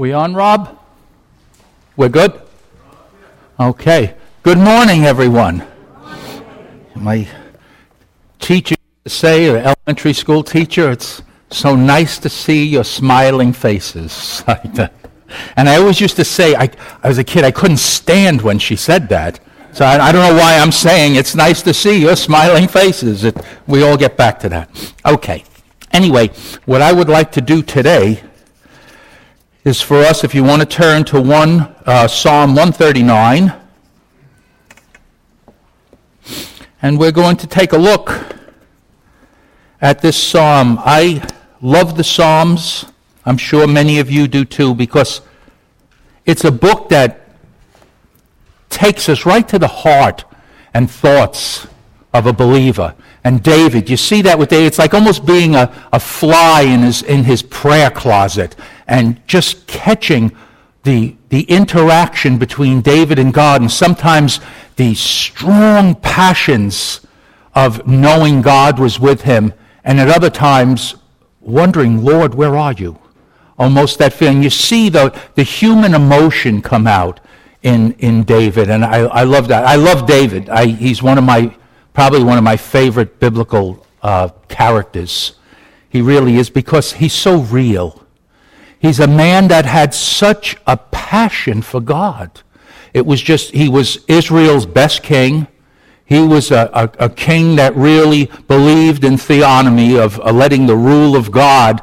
We on, Rob? We're good? Okay. Good morning, everyone. My teacher say, or elementary school teacher, it's so nice to see your smiling faces. and I always used to say, I, was a kid, I couldn't stand when she said that. So I, I, don't know why I'm saying it's nice to see your smiling faces. It, we all get back to that. Okay. Anyway, what I would like to do today is for us, if you want to turn to one uh, Psalm 139, and we're going to take a look at this psalm. I love the Psalms. I'm sure many of you do too, because it's a book that takes us right to the heart and thoughts of a believer. And David, you see that with David. It's like almost being a, a fly in his, in his prayer closet and just catching the, the interaction between David and God, and sometimes the strong passions of knowing God was with him, and at other times wondering, Lord, where are you? Almost that feeling. You see the, the human emotion come out in, in David, and I, I love that. I love David. I, he's one of my, probably one of my favorite biblical uh, characters. He really is because he's so real. He's a man that had such a passion for God. It was just, he was Israel's best king. He was a, a, a king that really believed in theonomy, of uh, letting the rule of God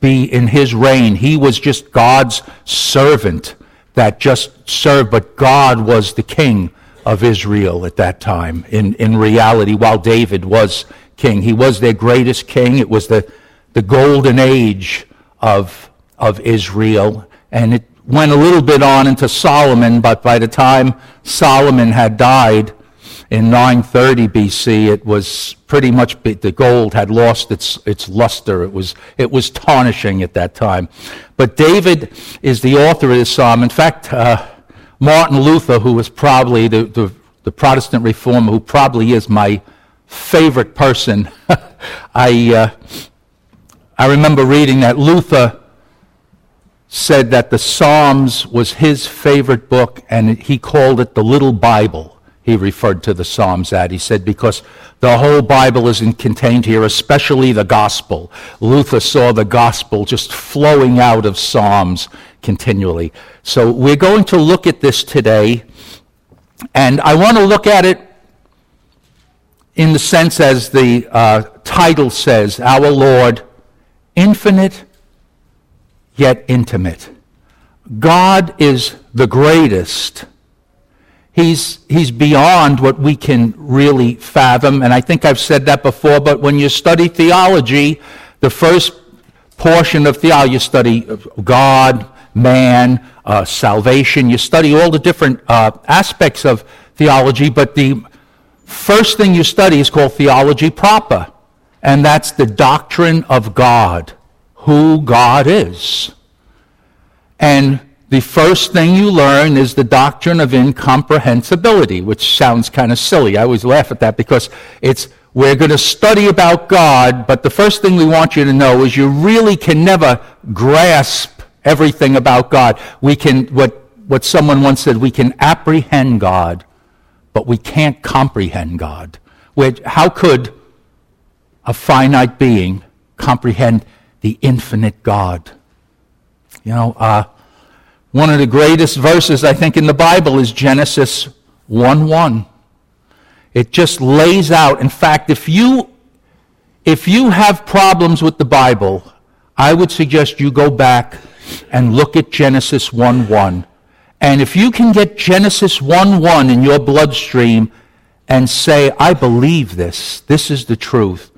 be in his reign. He was just God's servant that just served, but God was the king of Israel at that time in, in reality, while David was king. He was their greatest king. It was the, the golden age of, of Israel. And it went a little bit on into Solomon, but by the time Solomon had died, in 930 BC, it was pretty much the gold had lost its, its luster. It was, it was tarnishing at that time. But David is the author of this psalm. In fact, uh, Martin Luther, who was probably the, the, the, Protestant reformer, who probably is my favorite person, I, uh, I remember reading that Luther said that the Psalms was his favorite book, and he called it the Little Bible he referred to the Psalms at. He said, because the whole Bible isn't contained here, especially the gospel. Luther saw the gospel just flowing out of Psalms continually. So we're going to look at this today, and I want to look at it in the sense as the uh, title says, Our Lord, infinite yet intimate. God is the greatest He's, he's beyond what we can really fathom. And I think I've said that before, but when you study theology, the first portion of theology, you study God, man, uh, salvation, you study all the different uh, aspects of theology, but the first thing you study is called theology proper. And that's the doctrine of God, who God is. And the first thing you learn is the doctrine of incomprehensibility, which sounds kind of silly. I always laugh at that because it's we're going to study about God, but the first thing we want you to know is you really can never grasp everything about God. We can what what someone once said, we can apprehend God, but we can't comprehend God. Which, how could a finite being comprehend the infinite God? You know, uh, one of the greatest verses, I think, in the Bible is Genesis 1 1. It just lays out. In fact, if you, if you have problems with the Bible, I would suggest you go back and look at Genesis 1 1. And if you can get Genesis 1 1 in your bloodstream and say, I believe this, this is the truth,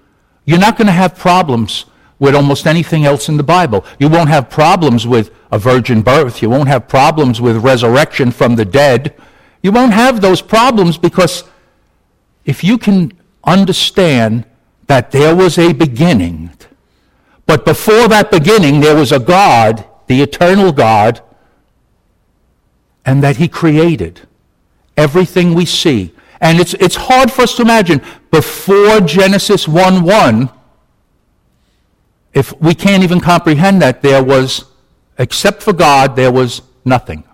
you're not going to have problems with almost anything else in the Bible. You won't have problems with a virgin birth. You won't have problems with resurrection from the dead. You won't have those problems because if you can understand that there was a beginning, but before that beginning there was a God, the eternal God, and that he created everything we see. And it's, it's hard for us to imagine before Genesis 1 1 if we can't even comprehend that there was except for God, there was nothing.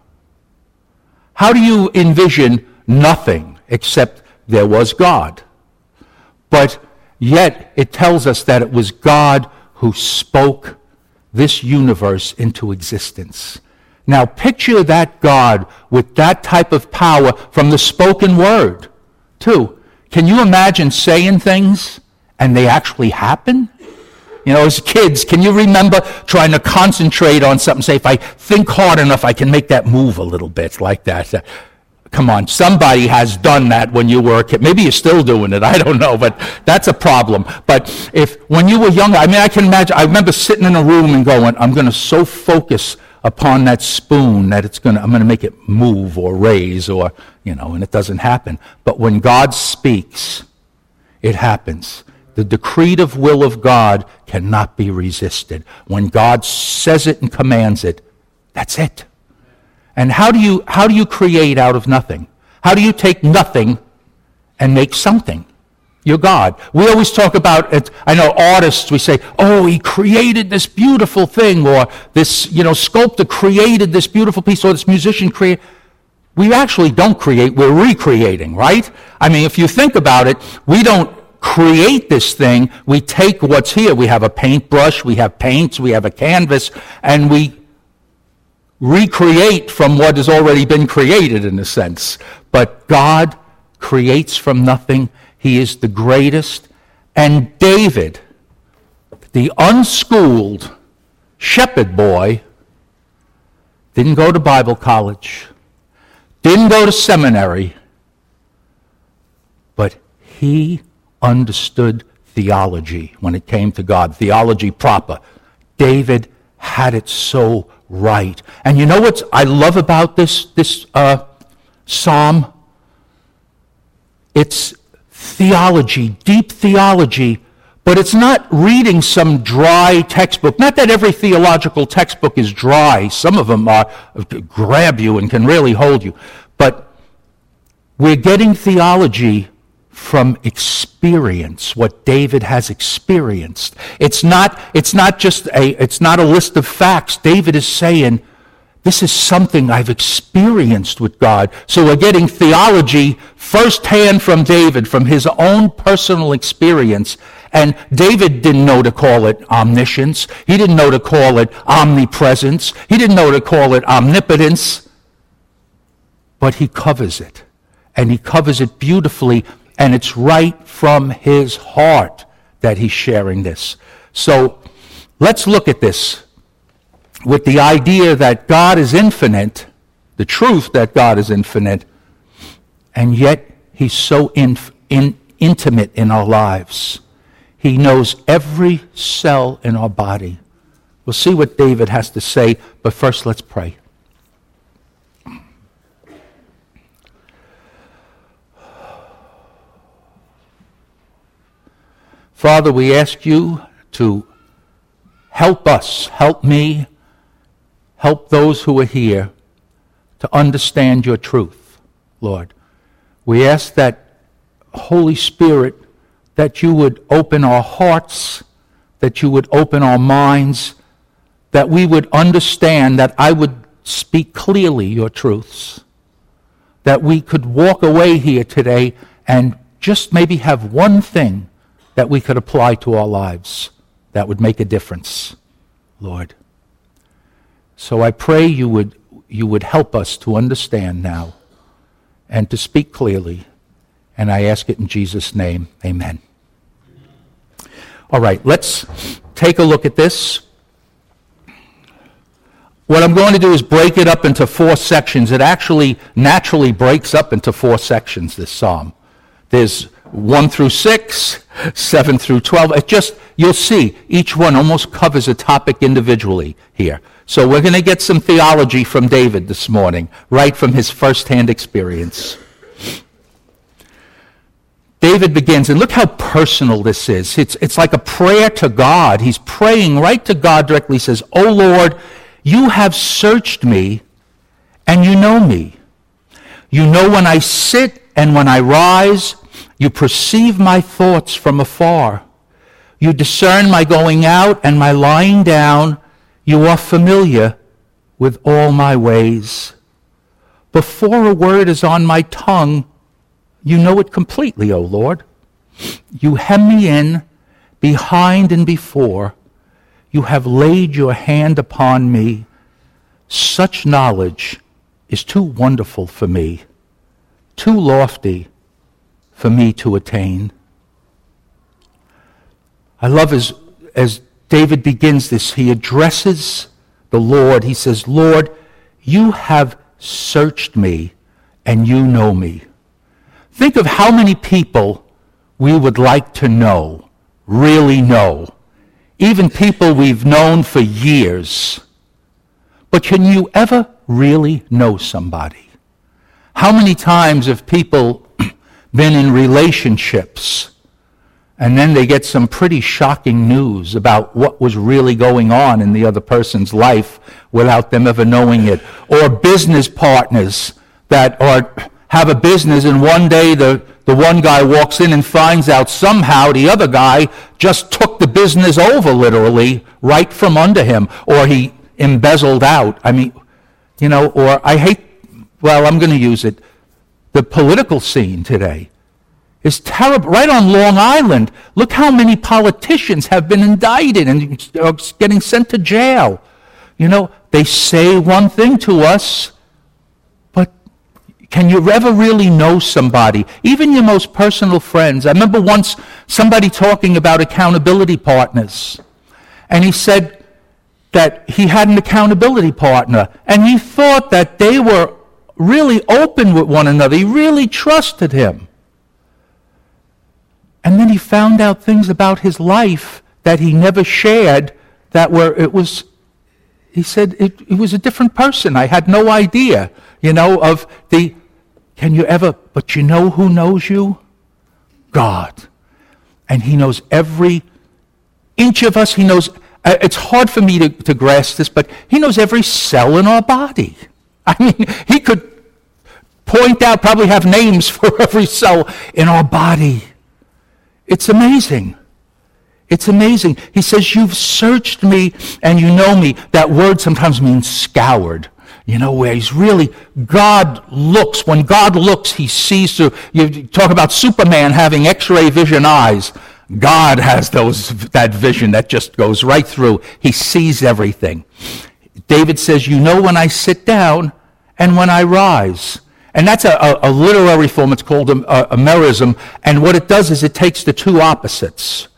How do you envision nothing except there was God? But yet it tells us that it was God who spoke this universe into existence. Now picture that God with that type of power from the spoken word, too. Can you imagine saying things and they actually happen? You know, as kids, can you remember trying to concentrate on something? Say, if I think hard enough, I can make that move a little bit like that. Uh, come on, somebody has done that when you were a kid. Maybe you're still doing it. I don't know, but that's a problem. But if when you were younger, I mean, I can imagine. I remember sitting in a room and going, "I'm going to so focus upon that spoon that it's going to, I'm going to make it move or raise or, you know, and it doesn't happen. But when God speaks, it happens. The decretive will of God cannot be resisted. When God says it and commands it, that's it. And how do you, how do you create out of nothing? How do you take nothing and make something? You're God. We always talk about it. I know artists, we say, oh, he created this beautiful thing, or this, you know, sculptor created this beautiful piece, or this musician created. We actually don't create, we're recreating, right? I mean, if you think about it, we don't create this thing, we take what's here. We have a paintbrush, we have paints, we have a canvas, and we recreate from what has already been created in a sense. But God creates from nothing. He is the greatest. And David, the unschooled shepherd boy, didn't go to Bible college, didn't go to seminary, but he understood theology when it came to God, theology proper. David had it so right. And you know what I love about this, this uh, psalm? It's theology, deep theology, but it's not reading some dry textbook. Not that every theological textbook is dry. Some of them are, grab you and can really hold you. But we're getting theology from experience, what David has experienced. It's not, it's not just a, it's not a list of facts. David is saying, this is something I've experienced with God. So we're getting theology firsthand from David, from his own personal experience. And David didn't know to call it omniscience. He didn't know to call it omnipresence. He didn't know to call it omnipotence. But he covers it. And he covers it beautifully and it's right from his heart that he's sharing this. So let's look at this with the idea that God is infinite, the truth that God is infinite, and yet he's so in, in, intimate in our lives. He knows every cell in our body. We'll see what David has to say, but first let's pray. Father, we ask you to help us, help me, help those who are here to understand your truth, Lord. We ask that, Holy Spirit, that you would open our hearts, that you would open our minds, that we would understand, that I would speak clearly your truths, that we could walk away here today and just maybe have one thing that we could apply to our lives that would make a difference, Lord. So I pray you would, you would help us to understand now and to speak clearly. And I ask it in Jesus' name. Amen. All right, let's take a look at this. What I'm going to do is break it up into four sections. It actually naturally breaks up into four sections, this psalm. There's 1 through 6, 7 through 12. It just, you'll see, each one almost covers a topic individually here. So we're going to get some theology from David this morning, right from his firsthand experience. David begins, and look how personal this is. It's, it's like a prayer to God. He's praying right to God directly. He says, Oh Lord, you have searched me, and you know me. You know when I sit and when I rise, you perceive my thoughts from afar. You discern my going out and my lying down. You are familiar with all my ways. Before a word is on my tongue, you know it completely, O Lord. You hem me in behind and before. You have laid your hand upon me. Such knowledge is too wonderful for me, too lofty for me to attain. I love as, as David begins this, he addresses the Lord. He says, Lord, you have searched me and you know me. Think of how many people we would like to know, really know. Even people we've known for years. But can you ever really know somebody? How many times have people been in relationships and then they get some pretty shocking news about what was really going on in the other person's life without them ever knowing it. Or business partners that are, have a business and one day the, the one guy walks in and finds out somehow the other guy just took the business over literally right from under him or he embezzled out. I mean, you know, or I hate, well, I'm going to use it, the political scene today is terrible. Right on Long Island, look how many politicians have been indicted and are getting sent to jail. You know, they say one thing to us, but can you ever really know somebody? Even your most personal friends. I remember once somebody talking about accountability partners, and he said that he had an accountability partner, and he thought that they were really open with one another. He really trusted him. And then he found out things about his life that he never shared that were, it was, he said, it, it was a different person. I had no idea, you know, of the, can you ever, but you know who knows you? God. And he knows every inch of us. He knows, uh, it's hard for me to, to grasp this, but he knows every cell in our body. I mean, he could point out, probably have names for every cell in our body. It's amazing. It's amazing. He says, You've searched me and you know me. That word sometimes means scoured. You know, where he's really, God looks. When God looks, he sees through. You talk about Superman having x ray vision eyes. God has those, that vision that just goes right through. He sees everything. David says, You know when I sit down and when I rise. And that's a, a, a literary form. It's called a, a, merism. And what it does is it takes the two opposites.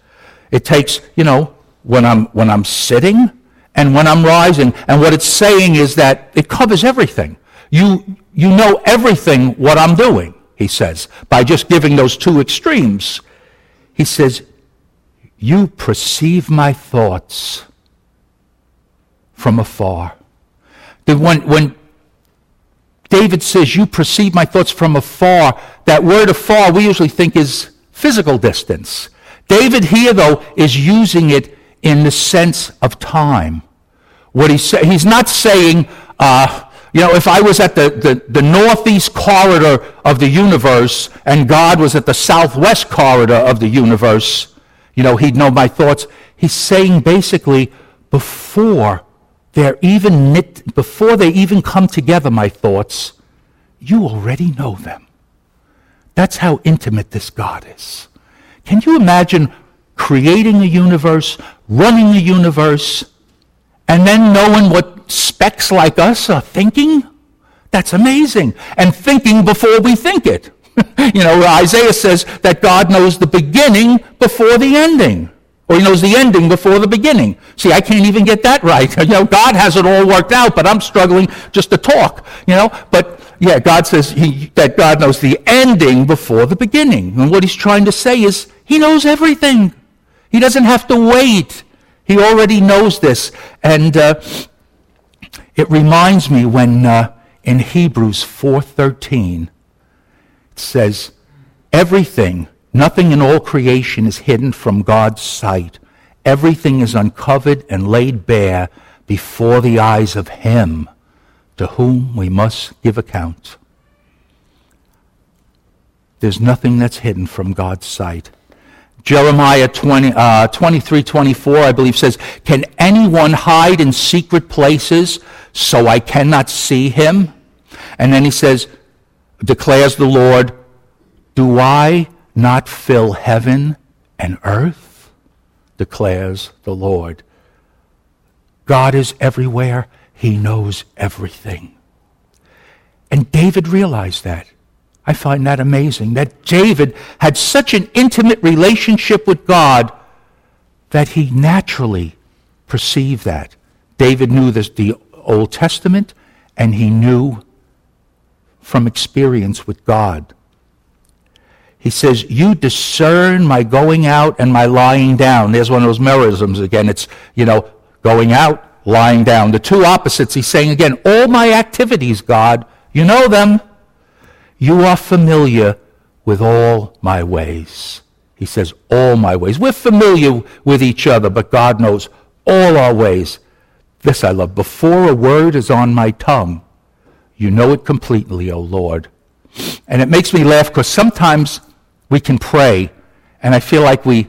It takes, you know, when I'm, when I'm sitting and when I'm rising. And what it's saying is that it covers everything. You, you know everything what I'm doing, he says, by just giving those two extremes. He says, you perceive my thoughts from afar. When, when David says, You perceive my thoughts from afar. That word afar we usually think is physical distance. David here, though, is using it in the sense of time. What he's, say, he's not saying, uh, you know, if I was at the, the, the northeast corridor of the universe and God was at the southwest corridor of the universe, you know, he'd know my thoughts. He's saying basically, before they're even knit, before they even come together, my thoughts, you already know them. That's how intimate this God is. Can you imagine creating a universe, running a universe, and then knowing what specks like us are thinking? That's amazing. And thinking before we think it. you know, Isaiah says that God knows the beginning before the ending. Or he knows the ending before the beginning. See, I can't even get that right. You know, God has it all worked out, but I'm struggling just to talk. You know, but yeah, God says he, that God knows the ending before the beginning. And what he's trying to say is he knows everything. He doesn't have to wait. He already knows this. And uh, it reminds me when uh, in Hebrews 4.13 it says, everything Nothing in all creation is hidden from God's sight. Everything is uncovered and laid bare before the eyes of Him to whom we must give account. There's nothing that's hidden from God's sight. Jeremiah 20, uh, 23, 24, I believe, says, Can anyone hide in secret places so I cannot see him? And then he says, declares the Lord, Do I not fill heaven and earth? declares the Lord. God is everywhere. He knows everything. And David realized that. I find that amazing that David had such an intimate relationship with God that he naturally perceived that. David knew this, the Old Testament and he knew from experience with God. He says, You discern my going out and my lying down. There's one of those merisms again. It's, you know, going out, lying down. The two opposites. He's saying again, All my activities, God, you know them. You are familiar with all my ways. He says, All my ways. We're familiar with each other, but God knows all our ways. This I love. Before a word is on my tongue, you know it completely, O Lord. And it makes me laugh because sometimes we can pray, and I feel like we,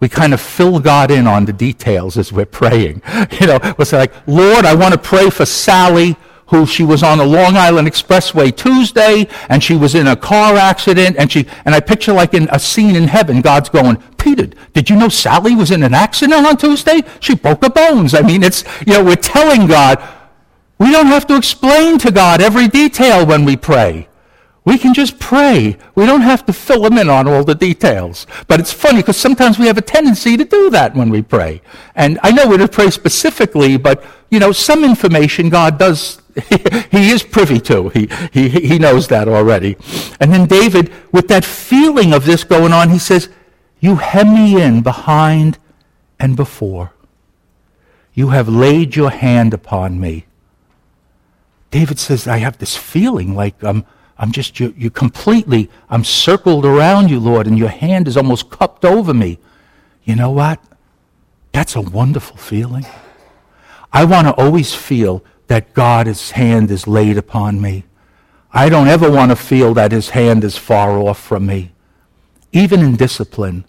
we kind of fill God in on the details as we're praying. You know, we'll say like, Lord, I want to pray for Sally who she was on the Long Island Expressway Tuesday, and she was in a car accident, and she and I picture like in a scene in heaven, God's going, Peter, did you know Sally was in an accident on Tuesday? She broke her bones. I mean, it's you know, we're telling God, we don't have to explain to God every detail when we pray. We can just pray. We don't have to fill them in on all the details. But it's funny because sometimes we have a tendency to do that when we pray. And I know we're to pray specifically, but, you know, some information God does, he is privy to. He, he, he knows that already. And then David, with that feeling of this going on, he says, You hem me in behind and before. You have laid your hand upon me. David says, I have this feeling like I'm. Um, I'm just, you, you completely, I'm circled around you, Lord, and your hand is almost cupped over me. You know what? That's a wonderful feeling. I want to always feel that God's hand is laid upon me. I don't ever want to feel that his hand is far off from me, even in discipline,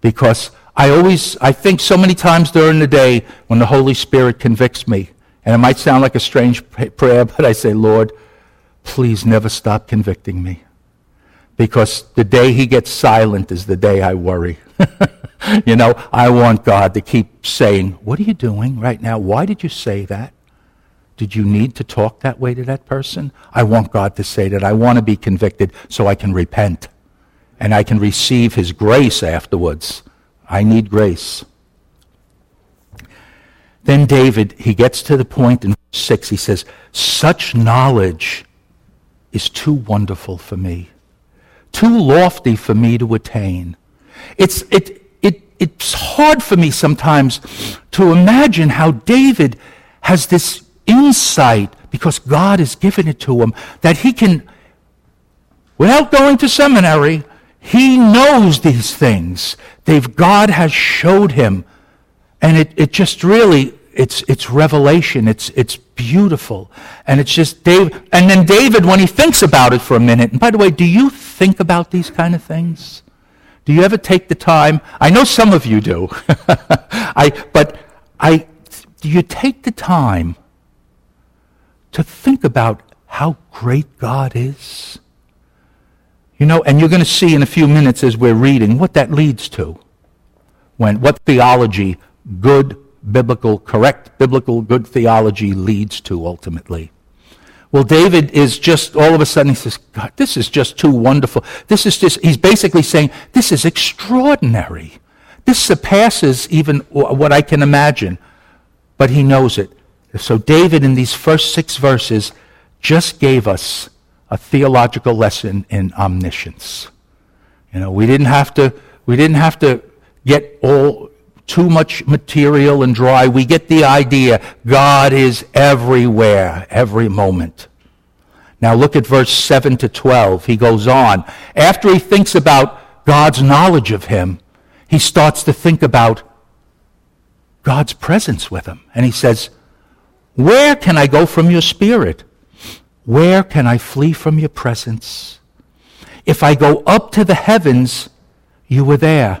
because I always, I think so many times during the day when the Holy Spirit convicts me, and it might sound like a strange prayer, but I say, Lord, please never stop convicting me. Because the day he gets silent is the day I worry. you know, I want God to keep saying, What are you doing right now? Why did you say that? Did you need to talk that way to that person? I want God to say that. I want to be convicted so I can repent and I can receive his grace afterwards. I need grace. Then David, he gets to the point in 6, he says, Such knowledge is too wonderful for me, too lofty for me to attain. It's, it, it, it's hard for me sometimes to imagine how David has this insight because God has given it to him that he can, without going to seminary, he knows these things. They've, God has showed him. And it, it just really it's, it's revelation. It's, it's beautiful. And it's just David. And then David, when he thinks about it for a minute, and by the way, do you think about these kind of things? Do you ever take the time? I know some of you do. I, but I, do you take the time to think about how great God is? You know, and you're going to see in a few minutes as we're reading what that leads to. When, what theology good biblical, correct biblical good theology leads to ultimately. Well, David is just, all of a sudden, he says, God, this is just too wonderful. This is just, he's basically saying, this is extraordinary. This surpasses even what I can imagine. But he knows it. So David, in these first six verses, just gave us a theological lesson in omniscience. You know, we didn't have to, we didn't have to get all too much material and dry. We get the idea. God is everywhere, every moment. Now look at verse 7 to 12. He goes on. After he thinks about God's knowledge of him, he starts to think about God's presence with him. And he says, Where can I go from your spirit? Where can I flee from your presence? If I go up to the heavens, you were there.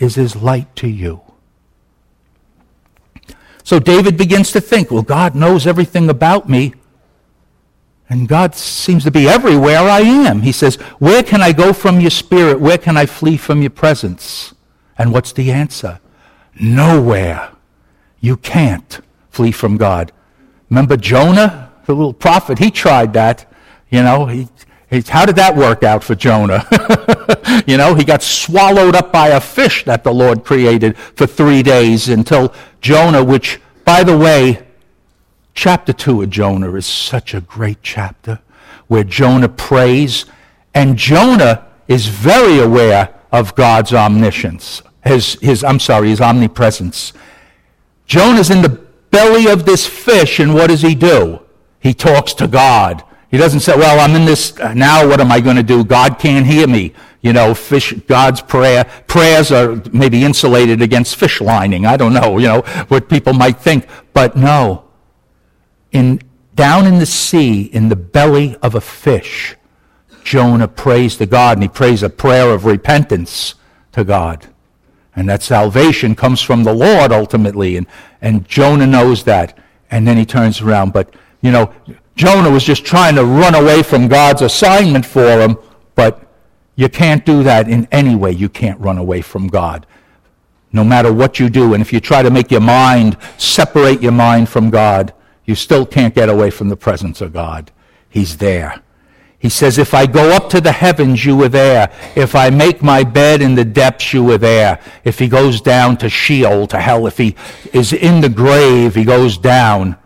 is as light to you. So David begins to think, well, God knows everything about me. And God seems to be everywhere I am. He says, Where can I go from your spirit? Where can I flee from your presence? And what's the answer? Nowhere. You can't flee from God. Remember Jonah, the little prophet? He tried that. You know, he, he, how did that work out for Jonah? you know, he got swallowed up by a fish that the Lord created for three days until Jonah, which, by the way, chapter 2 of Jonah is such a great chapter where Jonah prays, and Jonah is very aware of God's omniscience his, his, I'm sorry, his omnipresence. Jonah's in the belly of this fish, and what does he do? He talks to God. He doesn't say, well, I'm in this, uh, now what am I going to do? God can't hear me. You know, fish, God's prayer, prayers are maybe insulated against fish lining. I don't know, you know, what people might think. But no. In, down in the sea, in the belly of a fish, Jonah prays to God, and he prays a prayer of repentance to God. And that salvation comes from the Lord ultimately. And, and Jonah knows that. And then he turns around. But, you know, Jonah was just trying to run away from God's assignment for him. But you can't do that in any way. You can't run away from God. No matter what you do. And if you try to make your mind, separate your mind from God, you still can't get away from the presence of God. He's there. He says, If I go up to the heavens, you were there. If I make my bed in the depths, you were there. If he goes down to Sheol, to hell, if he is in the grave, he goes down.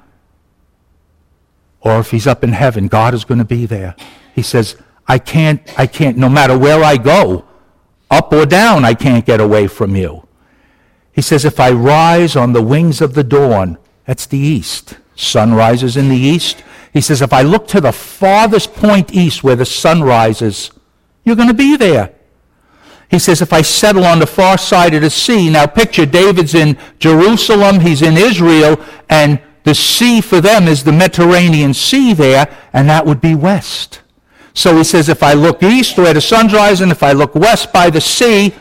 Or if he's up in heaven, God is going to be there. He says, I can't, I can't, no matter where I go, up or down, I can't get away from you. He says, if I rise on the wings of the dawn, that's the east. Sun rises in the east. He says, if I look to the farthest point east where the sun rises, you're going to be there. He says, if I settle on the far side of the sea, now picture David's in Jerusalem, he's in Israel, and the sea for them is the Mediterranean Sea there, and that would be west. So he says, if I look east where the sun's rising, if I look west by the sea,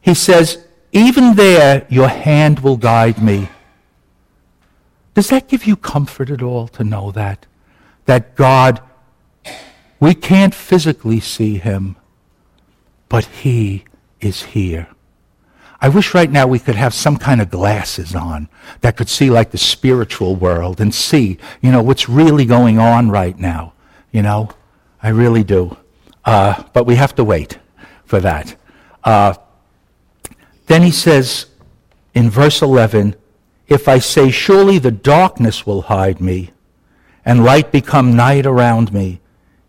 he says, even there your hand will guide me does that give you comfort at all to know that? That God, we can't physically see him, but he is here. I wish right now we could have some kind of glasses on that could see like the spiritual world and see, you know, what's really going on right now. You know, I really do. Uh, but we have to wait for that. Uh, then he says in verse 11, if I say, Surely the darkness will hide me, and light become night around me,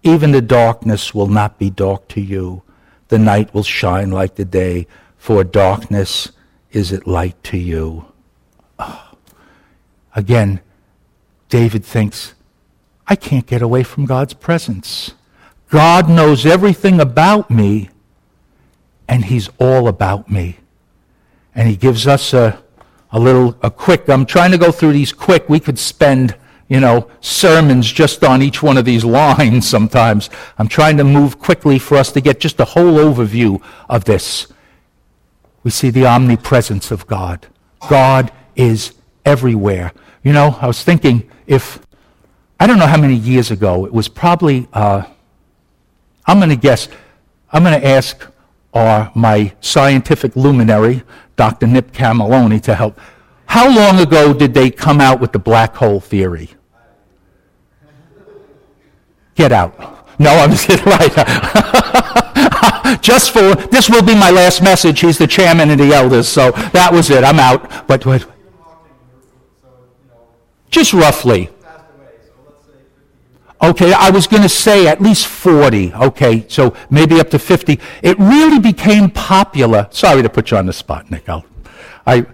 even the darkness will not be dark to you. The night will shine like the day, for darkness is it light to you. Oh. Again, David thinks, I can't get away from God's presence. God knows everything about me, and He's all about me. And He gives us a a little a quick i'm trying to go through these quick we could spend you know sermons just on each one of these lines sometimes i'm trying to move quickly for us to get just a whole overview of this we see the omnipresence of god god is everywhere you know i was thinking if i don't know how many years ago it was probably uh, i'm going to guess i'm going to ask our, my scientific luminary Dr. Nick Cameloni to help. How long ago did they come out with the black hole theory? Get out. No, I'm just right. Just for this will be my last message. He's the chairman of the elders, so that was it. I'm out. But, but just roughly. Okay, I was going to say at least 40. Okay, so maybe up to 50. It really became popular. Sorry to put you on the spot, Nick. I'll, I,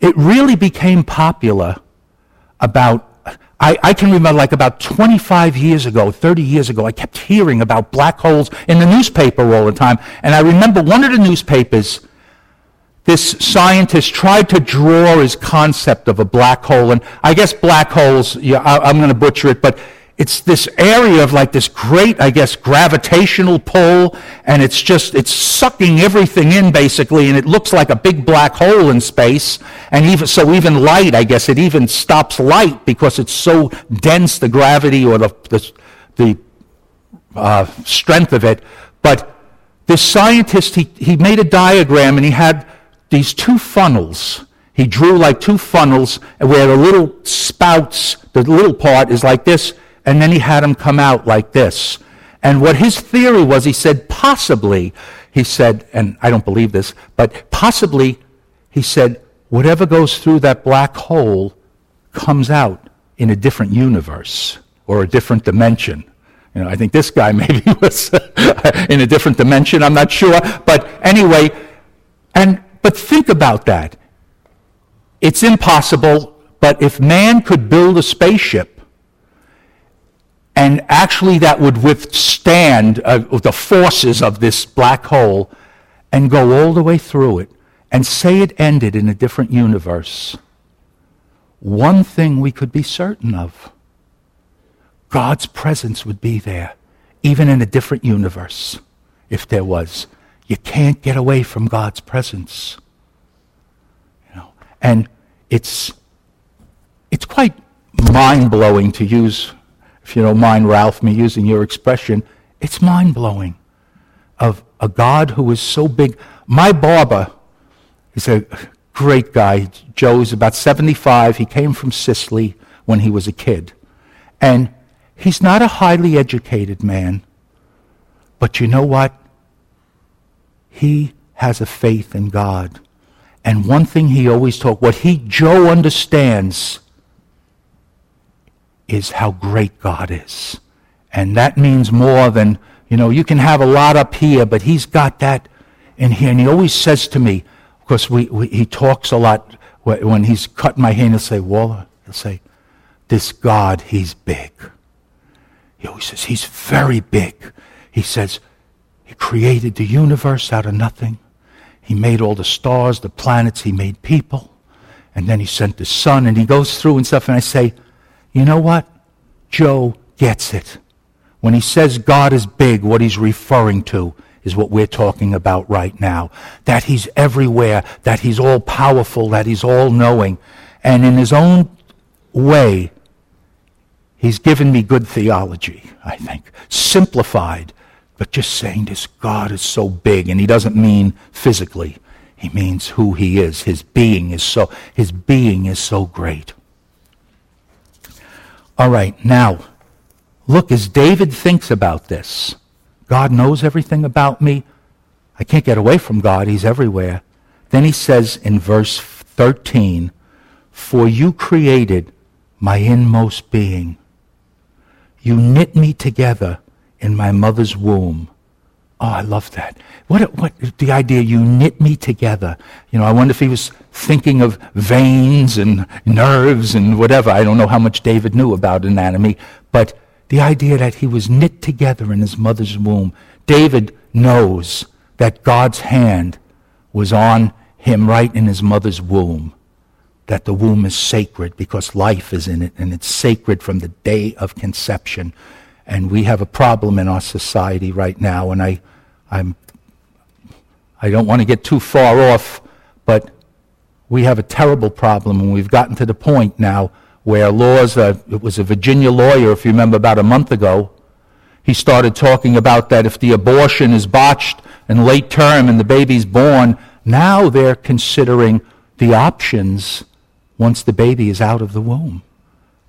it really became popular about I, I, can remember like about 25 years ago, 30 years ago, I kept hearing about black holes in the newspaper all the time. And I remember one of the newspapers, this scientist tried to draw his concept of a black hole. And I guess black holes, yeah, I, I'm going to butcher it, but it's this area of like this great, I guess, gravitational pull, and it's just, it's sucking everything in basically, and it looks like a big black hole in space. And even, so even light, I guess, it even stops light because it's so dense, the gravity or the, the, the uh, strength of it. But this scientist, he, he made a diagram and he had these two funnels. He drew like two funnels where the little spouts, the little part is like this, and then he had him come out like this. And what his theory was, he said, possibly, he said, and I don't believe this, but possibly, he said, whatever goes through that black hole comes out in a different universe or a different dimension. You know, I think this guy maybe was uh, in a different dimension, I'm not sure. But anyway, and, but think about that. It's impossible, but if man could build a spaceship and actually that would withstand uh, the forces of this black hole and go all the way through it and say it ended in a different universe, one thing we could be certain of God's presence would be there, even in a different universe, if there was. You can't get away from God's presence. You know, and it's, it's quite mind blowing to use you don't mind, Ralph, me using your expression, it's mind blowing of a God who is so big. My barber is a great guy. Joe's about 75. He came from Sicily when he was a kid. And he's not a highly educated man, but you know what? He has a faith in God. And one thing he always talked, what he, Joe understands is how great God is. And that means more than, you know, you can have a lot up here, but he's got that in here. And he always says to me, of course, we, we, he talks a lot when he's cutting my hand, he'll say, Waller, he'll say, this God, he's big. He always says, he's very big. He says, he created the universe out of nothing. He made all the stars, the planets, he made people. And then he sent the sun, and he goes through and stuff. And I say, you know what? Joe gets it. When he says God is big, what he's referring to is what we're talking about right now. That he's everywhere, that he's all powerful, that he's all knowing. And in his own way, he's given me good theology, I think. Simplified, but just saying this God is so big, and he doesn't mean physically. He means who he is. His being is so, his being is so great. All right, now, look, as David thinks about this, God knows everything about me. I can't get away from God, He's everywhere. Then he says in verse 13, For you created my inmost being. You knit me together in my mother's womb. Oh, I love that. What, what, the idea you knit me together. You know, I wonder if he was thinking of veins and nerves and whatever. I don't know how much David knew about anatomy, but the idea that he was knit together in his mother's womb. David knows that God's hand was on him right in his mother's womb. That the womb is sacred because life is in it and it's sacred from the day of conception. And we have a problem in our society right now, and I I'm, I don't want to get too far off, but we have a terrible problem, and we've gotten to the point now where laws, uh, it was a Virginia lawyer, if you remember, about a month ago, he started talking about that if the abortion is botched and late term and the baby's born, now they're considering the options once the baby is out of the womb.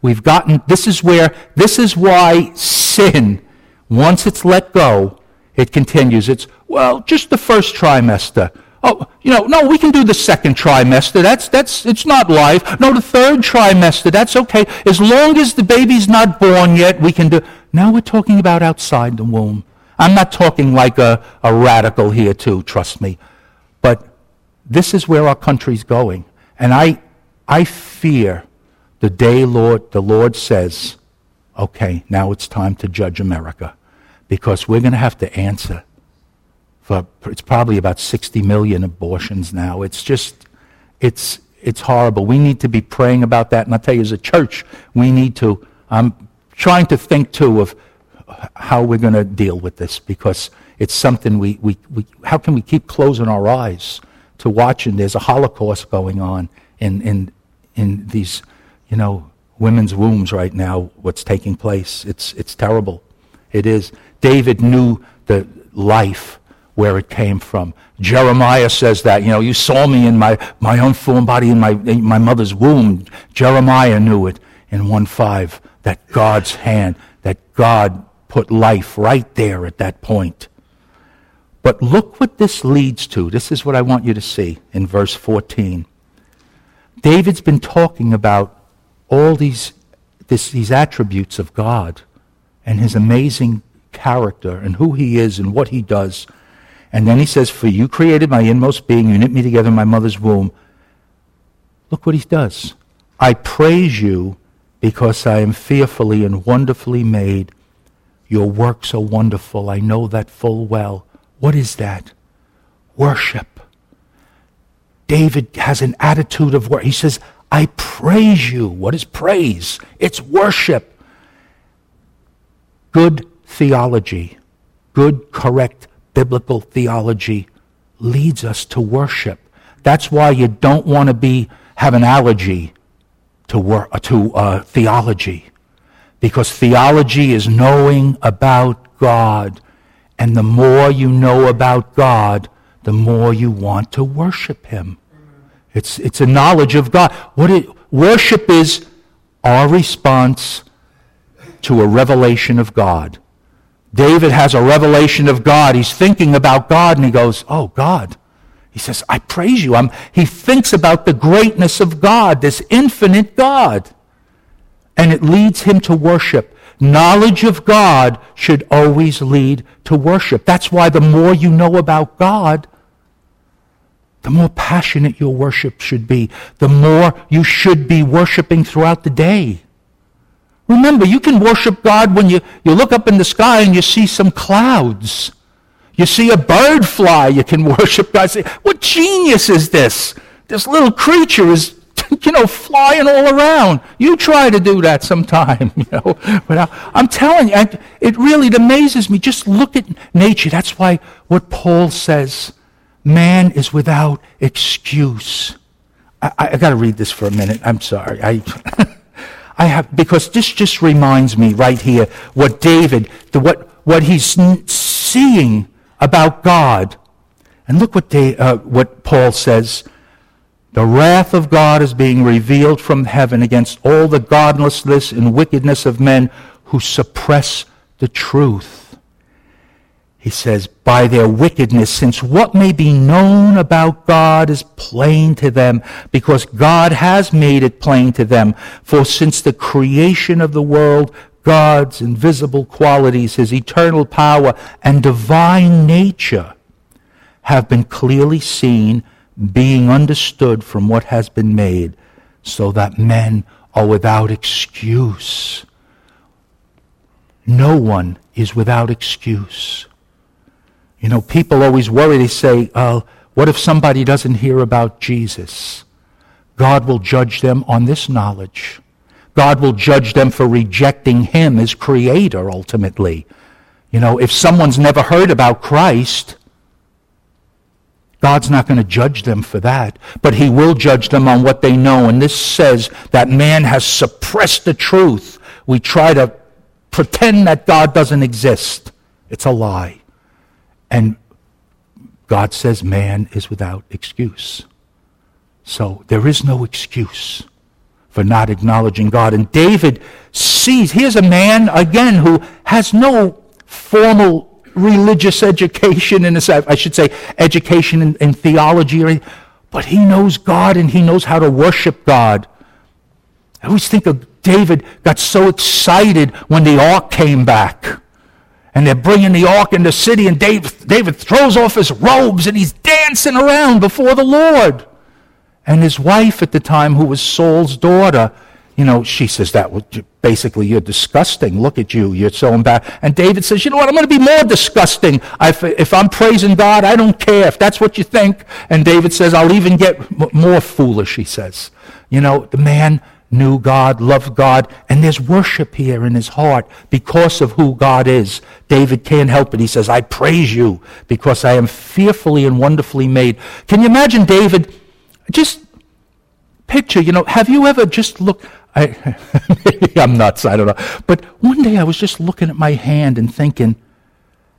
We've gotten, this is where, this is why sin, once it's let go, it continues. It's, well, just the first trimester. Oh, you know, no, we can do the second trimester. That's, that's, it's not life. No, the third trimester, that's okay. As long as the baby's not born yet, we can do. Now we're talking about outside the womb. I'm not talking like a, a radical here, too, trust me. But this is where our country's going. And I, I fear the day Lord, the Lord says, okay, now it's time to judge America. Because we're going to have to answer for it's probably about 60 million abortions now. It's just, it's, it's horrible. We need to be praying about that. And I'll tell you, as a church, we need to, I'm trying to think too of how we're going to deal with this because it's something we, we, we, how can we keep closing our eyes to watching? There's a Holocaust going on in, in, in these, you know, women's wombs right now, what's taking place. It's, it's terrible. It is. David knew the life where it came from. Jeremiah says that, you know, you saw me in my, my unformed body in my, in my mother's womb. Jeremiah knew it in 1.5, that God's hand, that God put life right there at that point. But look what this leads to. This is what I want you to see in verse 14. David's been talking about all these, this, these attributes of God and his amazing character and who he is and what he does. And then he says, For you created my inmost being, you knit me together in my mother's womb. Look what he does. I praise you because I am fearfully and wonderfully made. Your works are wonderful. I know that full well. What is that? Worship. David has an attitude of worship. He says, I praise you. What is praise? It's worship. Good theology, good, correct biblical theology leads us to worship. That's why you don't want to be have an allergy to wor- to uh, theology, because theology is knowing about God, and the more you know about God, the more you want to worship Him. It's it's a knowledge of God. What it, worship is our response to a revelation of God. David has a revelation of God. He's thinking about God and he goes, Oh, God. He says, I praise you. I'm, he thinks about the greatness of God, this infinite God. And it leads him to worship. Knowledge of God should always lead to worship. That's why the more you know about God, the more passionate your worship should be. The more you should be worshiping throughout the day. Remember, you can worship God when you, you look up in the sky and you see some clouds. You see a bird fly, you can worship God. Say, what genius is this? This little creature is, you know, flying all around. You try to do that sometime, you know. But I, am telling you, it really amazes me. Just look at nature. That's why what Paul says, man is without excuse. I, I, I got to read this for a minute. I'm sorry. I. I have, because this just reminds me right here what David, the, what, what he's seeing about God. And look what, they, uh, what Paul says. The wrath of God is being revealed from heaven against all the godlessness and wickedness of men who suppress the truth he says, by their wickedness, since what may be known about God is plain to them, because God has made it plain to them. For since the creation of the world, God's invisible qualities, his eternal power, and divine nature have been clearly seen, being understood from what has been made, so that men are without excuse. No one is without excuse. You know, people always worry. They say, uh, what if somebody doesn't hear about Jesus? God will judge them on this knowledge. God will judge them for rejecting Him as Creator ultimately. You know, if someone's never heard about Christ, God's not going to judge them for that, but He will judge them on what they know. And this says that man has suppressed the truth. We try to pretend that God doesn't exist. It's a lie. And God says man is without excuse. So there is no excuse for not acknowledging God. And David sees, here's a man, again, who has no formal religious education, in a, I should say, education in, in theology, or but he knows God and he knows how to worship God. I always think of David got so excited when the ark came back. And they're bringing the ark in the city, and David, David throws off his robes and he's dancing around before the Lord. And his wife at the time, who was Saul's daughter, you know, she says that basically you're disgusting. Look at you, you're so embarrassed. And David says, you know what? I'm going to be more disgusting. If, if I'm praising God, I don't care if that's what you think. And David says, I'll even get more foolish. He says, you know, the man knew God, loved God, and there's worship here in his heart because of who God is. David can't help it. He says, I praise you because I am fearfully and wonderfully made. Can you imagine David? Just picture, you know, have you ever just looked? I, maybe I'm nuts, I don't know. But one day I was just looking at my hand and thinking,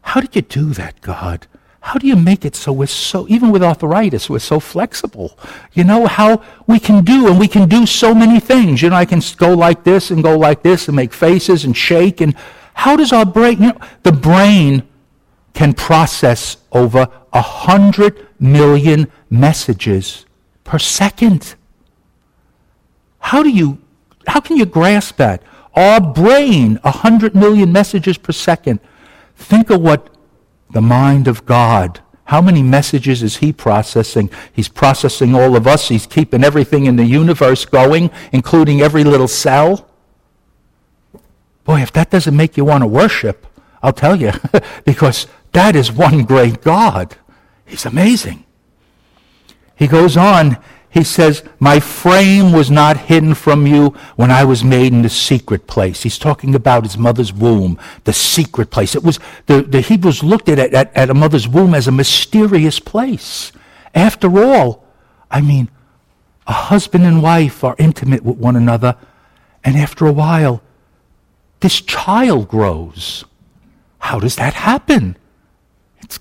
how did you do that, God? How do you make it so we're so, even with arthritis, we're so flexible? You know, how we can do, and we can do so many things. You know, I can go like this and go like this and make faces and shake. And how does our brain, you know, the brain can process over a hundred million messages per second. How do you, how can you grasp that? Our brain, a hundred million messages per second. Think of what the mind of God. How many messages is he processing? He's processing all of us. He's keeping everything in the universe going, including every little cell. Boy, if that doesn't make you want to worship, I'll tell you, because that is one great God. He's amazing. He goes on he says, My frame was not hidden from you when I was made in the secret place. He's talking about his mother's womb, the secret place. It was, the, the Hebrews looked at, at, at a mother's womb as a mysterious place. After all, I mean, a husband and wife are intimate with one another, and after a while, this child grows. How does that happen? It's,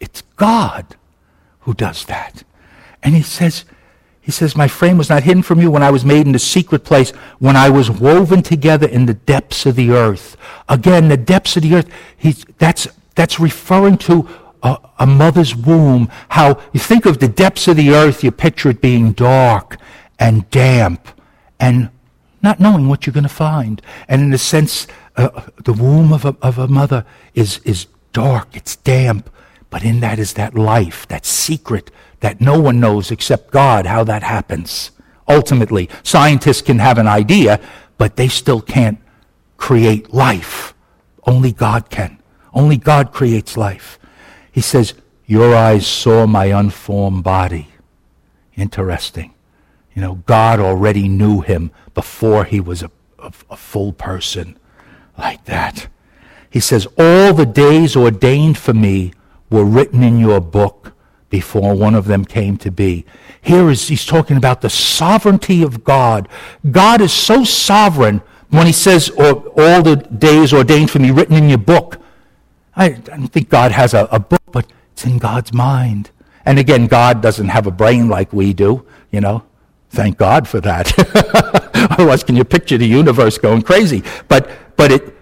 it's God who does that. And he says, he says, My frame was not hidden from you when I was made in the secret place, when I was woven together in the depths of the earth. Again, the depths of the earth, that's, that's referring to a, a mother's womb. How you think of the depths of the earth, you picture it being dark and damp and not knowing what you're going to find. And in a sense, uh, the womb of a, of a mother is, is dark, it's damp, but in that is that life, that secret that no one knows except God how that happens. Ultimately, scientists can have an idea, but they still can't create life. Only God can. Only God creates life. He says, Your eyes saw my unformed body. Interesting. You know, God already knew him before he was a, a, a full person like that. He says, All the days ordained for me were written in your book before one of them came to be. Here is, he's talking about the sovereignty of God. God is so sovereign when he says, all the days ordained for me written in your book. I, don't think God has a, a book, but it's in God's mind. And again, God doesn't have a brain like we do, you know. Thank God for that. Otherwise, can you picture the universe going crazy? But, but it,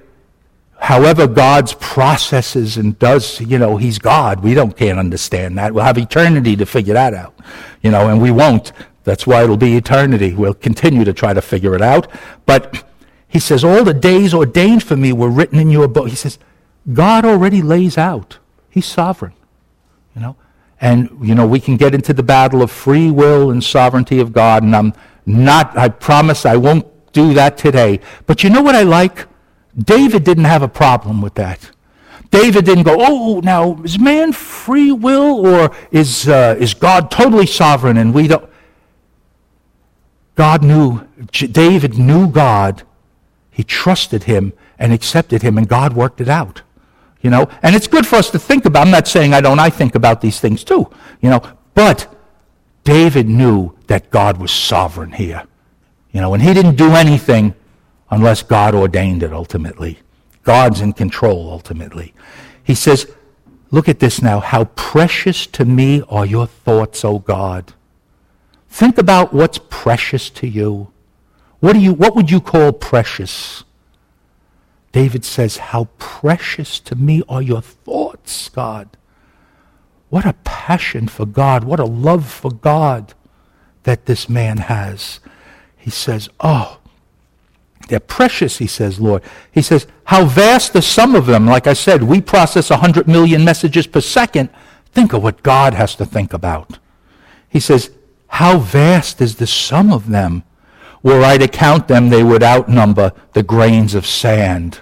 however God's processes and does, you know, He's God. We don't can't understand that. We'll have eternity to figure that out, you know, and we won't. That's why it'll be eternity. We'll continue to try to figure it out. But he says, all the days ordained for me were written in your book. He says, God already lays out. He's sovereign, you know. And, you know, we can get into the battle of free will and sovereignty of God, and I'm not, I promise I won't do that today. But you know what I like? David didn't have a problem with that. David didn't go, oh, now, is man free will or is, uh, is God totally sovereign and we don't? God knew, David knew God. He trusted him and accepted him, and God worked it out. You know, and it's good for us to think about. I'm not saying I don't, I think about these things too. You know, but David knew that God was sovereign here. You know, and he didn't do anything unless God ordained it ultimately. God's in control ultimately. He says, Look at this now. How precious to me are your thoughts, O God. Think about what's precious to you. What, do you, what would you call precious? David says, How precious to me are your thoughts. God. What a passion for God. What a love for God that this man has. He says, Oh, they're precious, he says, Lord. He says, How vast the sum of them? Like I said, we process 100 million messages per second. Think of what God has to think about. He says, How vast is the sum of them? Were I to count them, they would outnumber the grains of sand.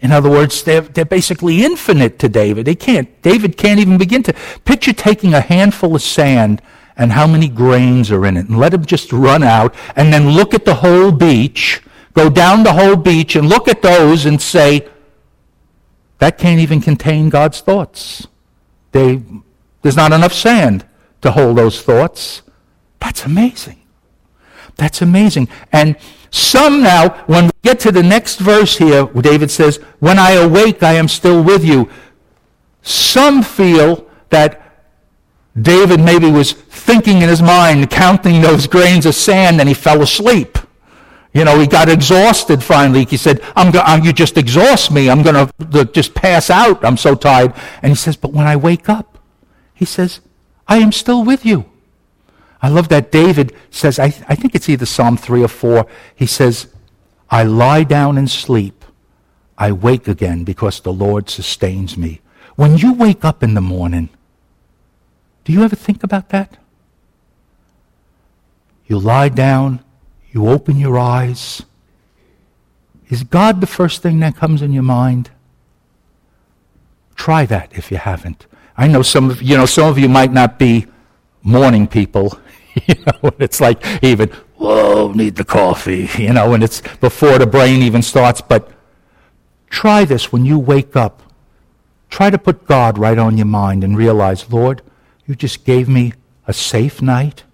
In other words, they're, they're basically infinite to David. They can't, David can't even begin to picture taking a handful of sand and how many grains are in it and let him just run out and then look at the whole beach go down the whole beach and look at those and say, that can't even contain God's thoughts. They, there's not enough sand to hold those thoughts. That's amazing. That's amazing. And some now, when we get to the next verse here, David says, When I awake, I am still with you. Some feel that David maybe was thinking in his mind, counting those grains of sand, and he fell asleep. You know, he got exhausted finally. He said, I'm go- I'm, you just exhaust me. I'm going to just pass out. I'm so tired. And he says, but when I wake up, he says, I am still with you. I love that David says, I, I think it's either Psalm 3 or 4. He says, I lie down and sleep. I wake again because the Lord sustains me. When you wake up in the morning, do you ever think about that? You lie down you open your eyes. Is God the first thing that comes in your mind? Try that if you haven't. I know some of you know some of you might not be morning people. you know, it's like even whoa, need the coffee. You know, and it's before the brain even starts. But try this when you wake up. Try to put God right on your mind and realize, Lord, you just gave me a safe night.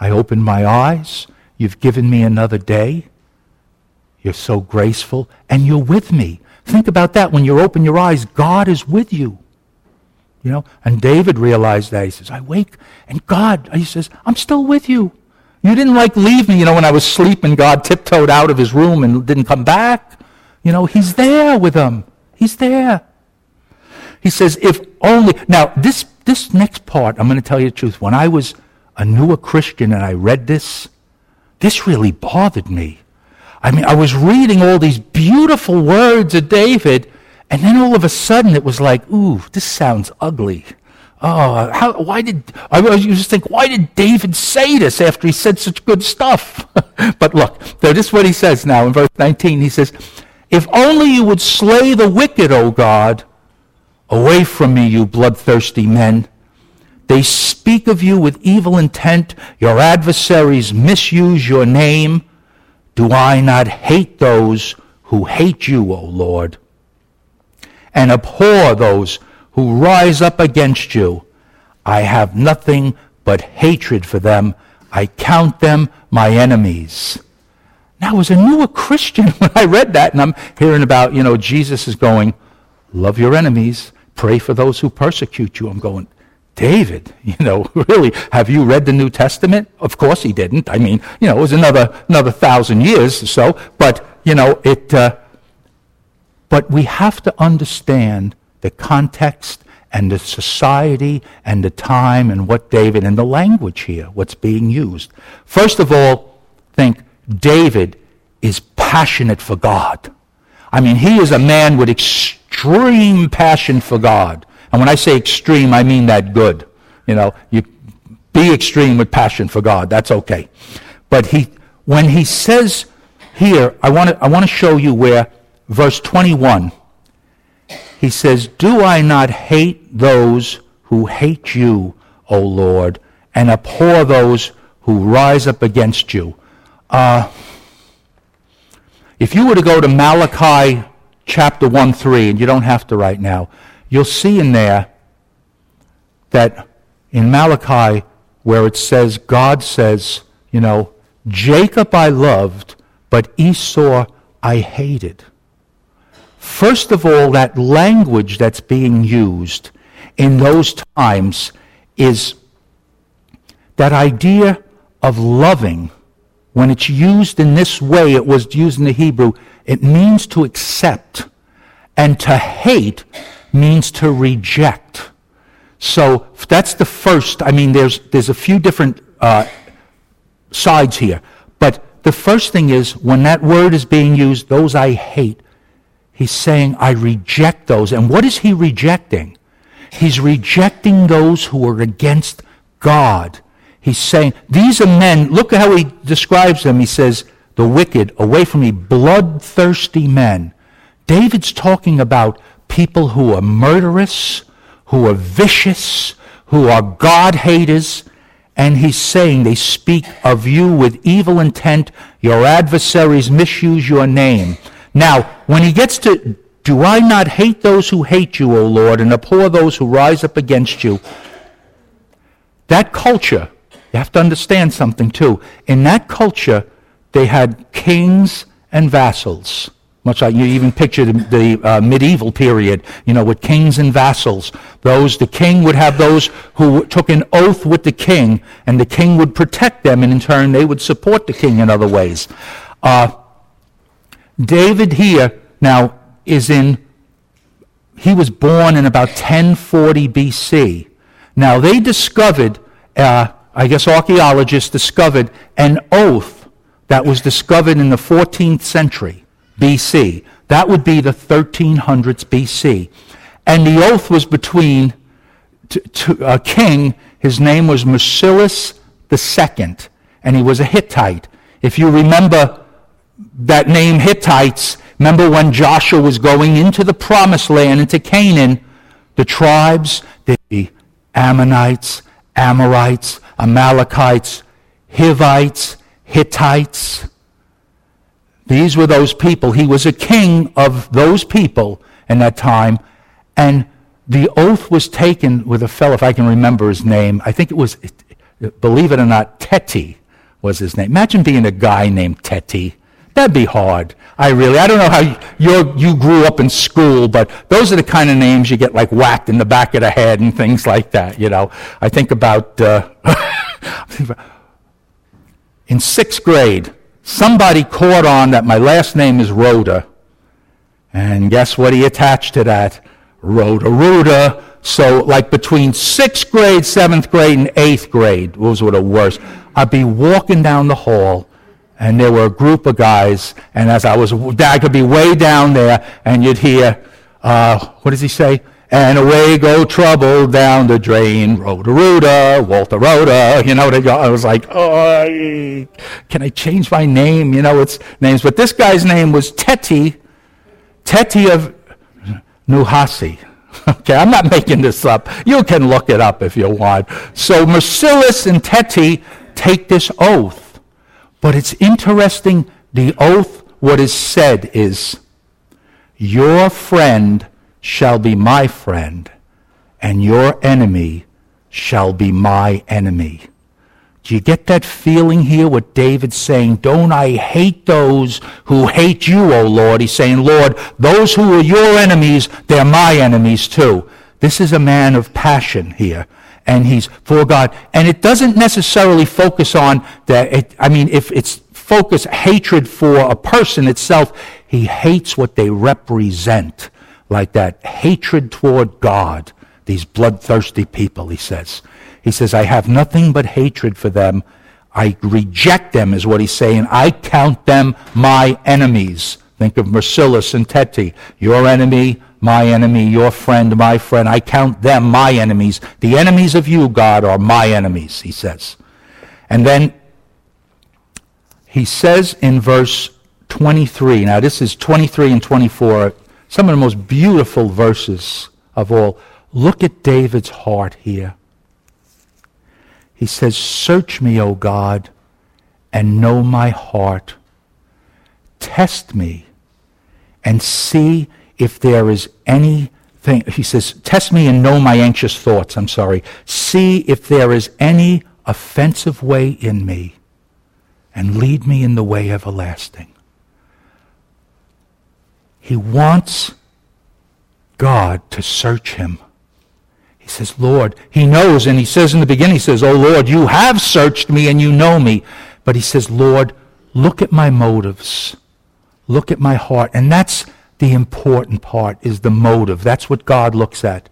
I opened my eyes. You've given me another day. You're so graceful, and you're with me. Think about that. When you open your eyes, God is with you. You know, and David realized that. He says, I wake, and God, he says, I'm still with you. You didn't like leave me, you know, when I was sleeping, God tiptoed out of his room and didn't come back. You know, he's there with them. He's there. He says, if only. Now, this, this next part, I'm going to tell you the truth. When I was a newer Christian and I read this, this really bothered me. I mean, I was reading all these beautiful words of David, and then all of a sudden it was like, ooh, this sounds ugly. Oh, how, why did, I was just think, why did David say this after he said such good stuff? but look, this is what he says now in verse 19. He says, If only you would slay the wicked, O God, away from me, you bloodthirsty men. They speak of you with evil intent. Your adversaries misuse your name. Do I not hate those who hate you, O Lord, and abhor those who rise up against you? I have nothing but hatred for them. I count them my enemies. Now, as a newer Christian, when I read that, and I'm hearing about, you know, Jesus is going, love your enemies, pray for those who persecute you. I'm going, David, you know, really, have you read the New Testament? Of course he didn't. I mean, you know, it was another, another thousand years or so, but, you know, it, uh, but we have to understand the context and the society and the time and what David and the language here, what's being used. First of all, think David is passionate for God. I mean, he is a man with extreme passion for God. And when I say extreme, I mean that good. You know, you be extreme with passion for God. That's okay. But he, when he says here, I want to, I want to show you where verse 21, he says, Do I not hate those who hate you, O Lord, and abhor those who rise up against you? Uh, if you were to go to Malachi chapter 1 3, and you don't have to right now, you'll see in there that in Malachi, where it says, God says, you know, Jacob I loved, but Esau I hated. First of all, that language that's being used in those times is that idea of loving. When it's used in this way, it was used in the Hebrew, it means to accept. And to hate means to reject. So that's the first. I mean, there's, there's a few different uh, sides here. But the first thing is when that word is being used, those I hate, he's saying, I reject those. And what is he rejecting? He's rejecting those who are against God. He's saying, these are men, look at how he describes them. He says, the wicked, away from me, bloodthirsty men. David's talking about people who are murderous, who are vicious, who are God haters, and he's saying they speak of you with evil intent. Your adversaries misuse your name. Now, when he gets to, do I not hate those who hate you, O Lord, and abhor those who rise up against you? That culture, you have to understand something too. In that culture, they had kings and vassals. Much like you even picture the, the uh, medieval period, you know, with kings and vassals. Those, the king would have those who took an oath with the king, and the king would protect them, and in turn they would support the king in other ways. Uh, David here now is in, he was born in about 1040 BC. Now they discovered, uh, I guess archaeologists discovered an oath that was discovered in the 14th century. BC. That would be the 1300s BC. And the oath was between t- t- a king, his name was Mursilis II, and he was a Hittite. If you remember that name Hittites, remember when Joshua was going into the promised land, into Canaan, the tribes, the Ammonites, Amorites, Amalekites, Hivites, Hittites, these were those people. He was a king of those people in that time. And the oath was taken with a fellow, if I can remember his name. I think it was, believe it or not, Teti was his name. Imagine being a guy named Teti. That'd be hard. I really, I don't know how you you grew up in school, but those are the kind of names you get like whacked in the back of the head and things like that, you know. I think about, uh, in sixth grade, somebody caught on that my last name is Rhoda. And guess what he attached to that? Rhoda Rhoda. So, like between sixth grade, seventh grade, and eighth grade, those were the worst. I'd be walking down the hall, and there were a group of guys, and as I was, I could be way down there, and you'd hear, uh, what does he say? And away go trouble down the drain. Rhoda Walter Rhoda. You know, what I was like, oh, can I change my name? You know, it's names. But this guy's name was Teti, Teti of Nuhasi. Okay, I'm not making this up. You can look it up if you want. So Mursilis and Teti take this oath. But it's interesting, the oath, what is said is, your friend shall be my friend, and your enemy shall be my enemy. Do you get that feeling here? What David's saying, don't I hate those who hate you, O Lord? He's saying, Lord, those who are your enemies, they're my enemies too. This is a man of passion here. And he's for God. And it doesn't necessarily focus on that. It, I mean, if it's focus hatred for a person itself, he hates what they represent like that hatred toward God, these bloodthirsty people, he says. He says, I have nothing but hatred for them. I reject them, is what he's saying. I count them my enemies. Think of Mursilis and Teti. Your enemy, my enemy, your friend, my friend. I count them my enemies. The enemies of you, God, are my enemies, he says. And then he says in verse 23, now this is 23 and 24 some of the most beautiful verses of all. Look at David's heart here. He says, Search me, O God, and know my heart. Test me and see if there is anything. He says, Test me and know my anxious thoughts. I'm sorry. See if there is any offensive way in me and lead me in the way everlasting. He wants God to search him. He says, Lord, he knows, and he says in the beginning, he says, Oh Lord, you have searched me and you know me. But he says, Lord, look at my motives. Look at my heart. And that's the important part is the motive. That's what God looks at.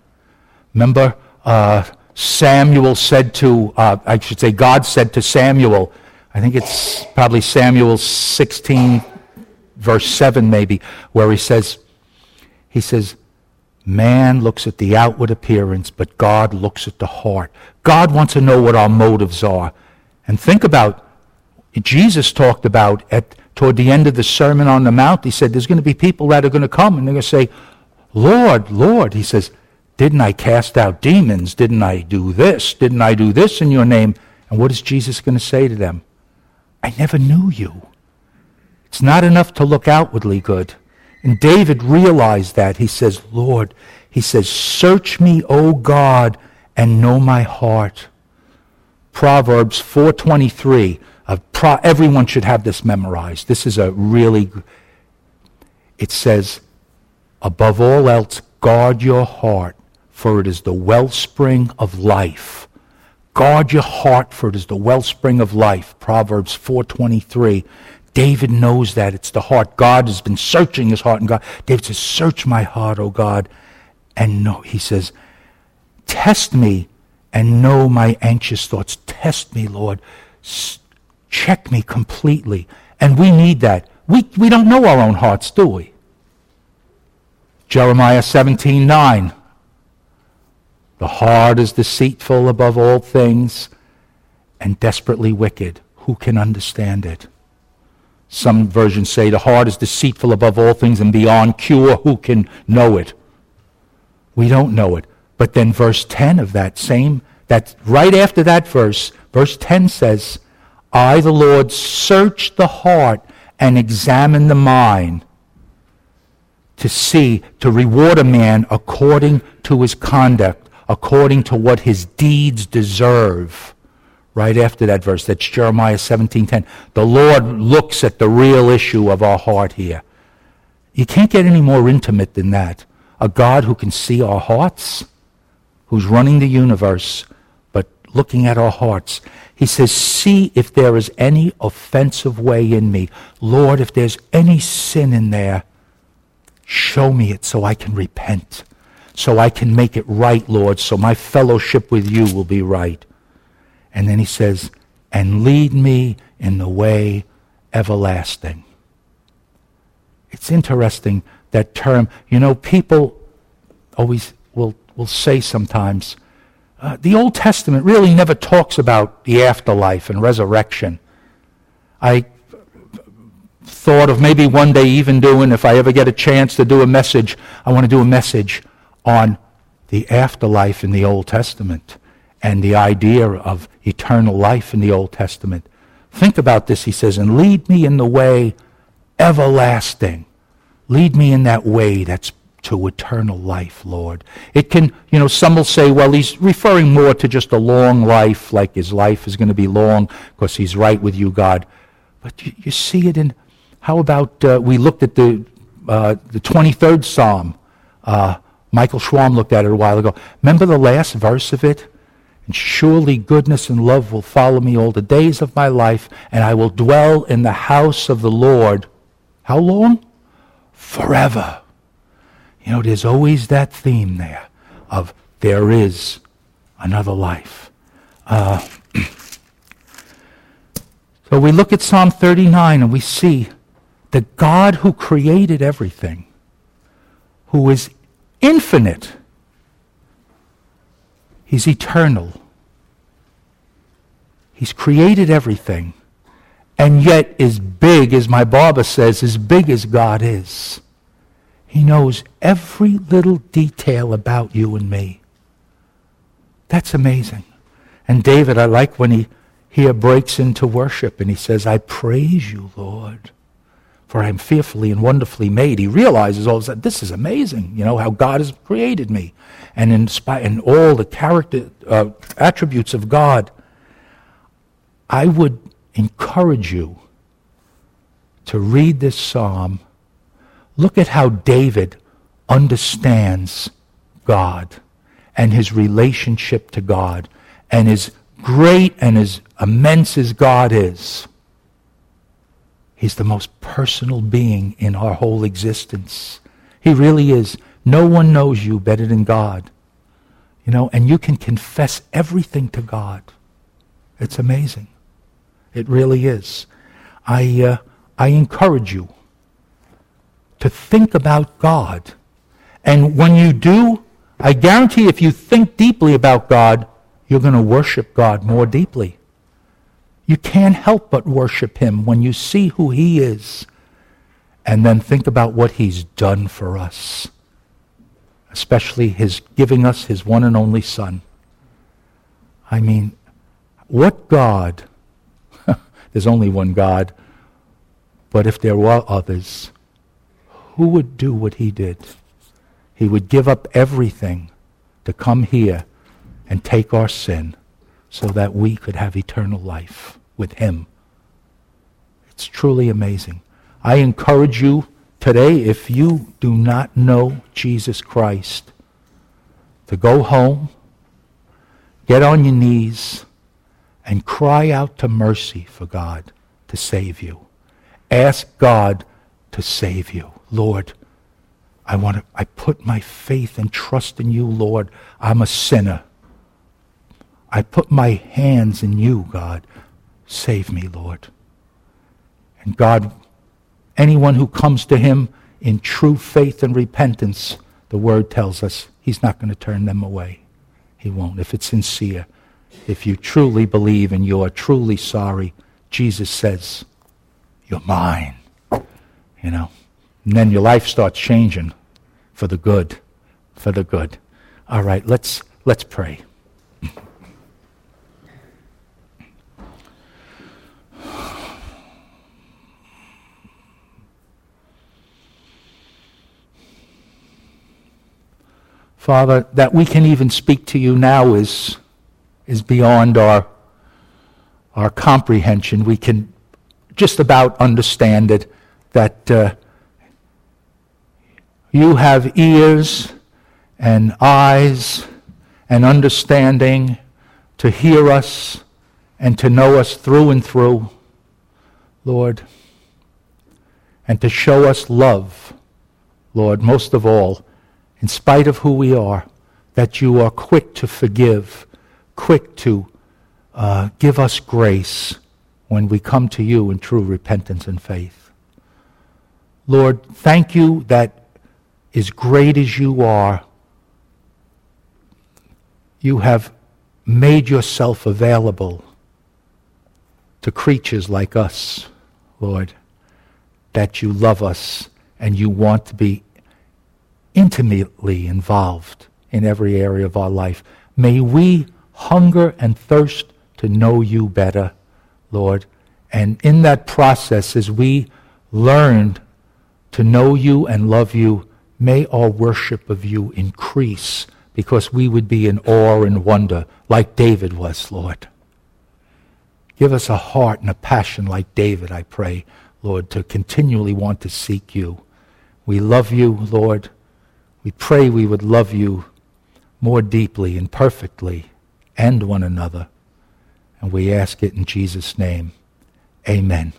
Remember, uh, Samuel said to, uh, I should say, God said to Samuel, I think it's probably Samuel 16, verse 7 maybe, where he says, he says, Man looks at the outward appearance, but God looks at the heart. God wants to know what our motives are. And think about, Jesus talked about at toward the end of the Sermon on the Mount, he said, There's going to be people that are going to come and they're going to say, Lord, Lord. He says, Didn't I cast out demons? Didn't I do this? Didn't I do this in your name? And what is Jesus going to say to them? I never knew you. It's not enough to look outwardly good. And David realized that. He says, Lord, he says, Search me, O God, and know my heart. Proverbs 423. Pro- everyone should have this memorized. This is a really, it says, above all else, guard your heart, for it is the wellspring of life. Guard your heart, for it is the wellspring of life. Proverbs 423. David knows that. It's the heart. God has been searching his heart. And God, David says, Search my heart, O God. And no, he says, Test me and know my anxious thoughts. Test me, Lord. Check me completely. And we need that. We, we don't know our own hearts, do we? Jeremiah 17 9. The heart is deceitful above all things and desperately wicked. Who can understand it? Some versions say the heart is deceitful above all things and beyond cure. Who can know it? We don't know it. But then verse 10 of that same, that right after that verse, verse 10 says, I, the Lord, search the heart and examine the mind to see, to reward a man according to his conduct, according to what his deeds deserve right after that verse. That's Jeremiah 17:10. The Lord looks at the real issue of our heart here. You can't get any more intimate than that. A God who can see our hearts, who's running the universe, but looking at our hearts. He says, See if there is any offensive way in me. Lord, if there's any sin in there, show me it so I can repent, so I can make it right, Lord, so my fellowship with you will be right. And then he says, and lead me in the way everlasting. It's interesting, that term. You know, people always will, will say sometimes, uh, the Old Testament really never talks about the afterlife and resurrection. I thought of maybe one day even doing, if I ever get a chance to do a message, I want to do a message on the afterlife in the Old Testament and the idea of eternal life in the Old Testament. Think about this, he says, and lead me in the way everlasting. Lead me in that way that's to eternal life, Lord. It can, you know, some will say, well, he's referring more to just a long life, like his life is going to be long because he's right with you, God. But you, you see it in, how about uh, we looked at the, uh, the 23rd Psalm. Uh, Michael Schwam looked at it a while ago. Remember the last verse of it? And surely goodness and love will follow me all the days of my life, and I will dwell in the house of the Lord. How long? Forever. You know, there's always that theme there of there is another life. Uh, so we look at Psalm 39 and we see the God who created everything, who is infinite He's eternal. He's created everything. And yet, as big as my Baba says, as big as God is, He knows every little detail about you and me. That's amazing. And David, I like when he here breaks into worship and he says, I praise you, Lord for I am fearfully and wonderfully made. He realizes all of a sudden, this is amazing, you know, how God has created me. And in, spite, in all the character uh, attributes of God, I would encourage you to read this psalm. Look at how David understands God and his relationship to God and as great and as immense as God is. He's the most personal being in our whole existence. He really is. No one knows you better than God. You know, and you can confess everything to God. It's amazing. It really is. I, uh, I encourage you to think about God. And when you do, I guarantee if you think deeply about God, you're going to worship God more deeply. You can't help but worship Him when you see who He is and then think about what He's done for us, especially His giving us His one and only Son. I mean, what God, there's only one God, but if there were others, who would do what He did? He would give up everything to come here and take our sin so that we could have eternal life with Him. It's truly amazing. I encourage you today, if you do not know Jesus Christ, to go home, get on your knees, and cry out to mercy for God to save you. Ask God to save you. Lord, I want to, I put my faith and trust in you, Lord. I'm a sinner. I put my hands in you, God. Save me, Lord. And God, anyone who comes to him in true faith and repentance, the word tells us he's not going to turn them away. He won't. If it's sincere, if you truly believe and you are truly sorry, Jesus says, You're mine. You know. And then your life starts changing for the good, for the good. All right, let's, let's pray. Father, that we can even speak to you now is, is beyond our, our comprehension. We can just about understand it that uh, you have ears and eyes and understanding to hear us and to know us through and through, Lord, and to show us love, Lord, most of all, in spite of who we are, that you are quick to forgive, quick to uh, give us grace when we come to you in true repentance and faith. Lord, thank you that as great as you are, you have made yourself available to creatures like us, Lord, that you love us and you want to be intimately involved in every area of our life. May we hunger and thirst to know you better, Lord. And in that process, as we learn to know you and love you, May our worship of you increase because we would be in awe and wonder like David was, Lord. Give us a heart and a passion like David, I pray, Lord, to continually want to seek you. We love you, Lord. We pray we would love you more deeply and perfectly and one another. And we ask it in Jesus' name. Amen.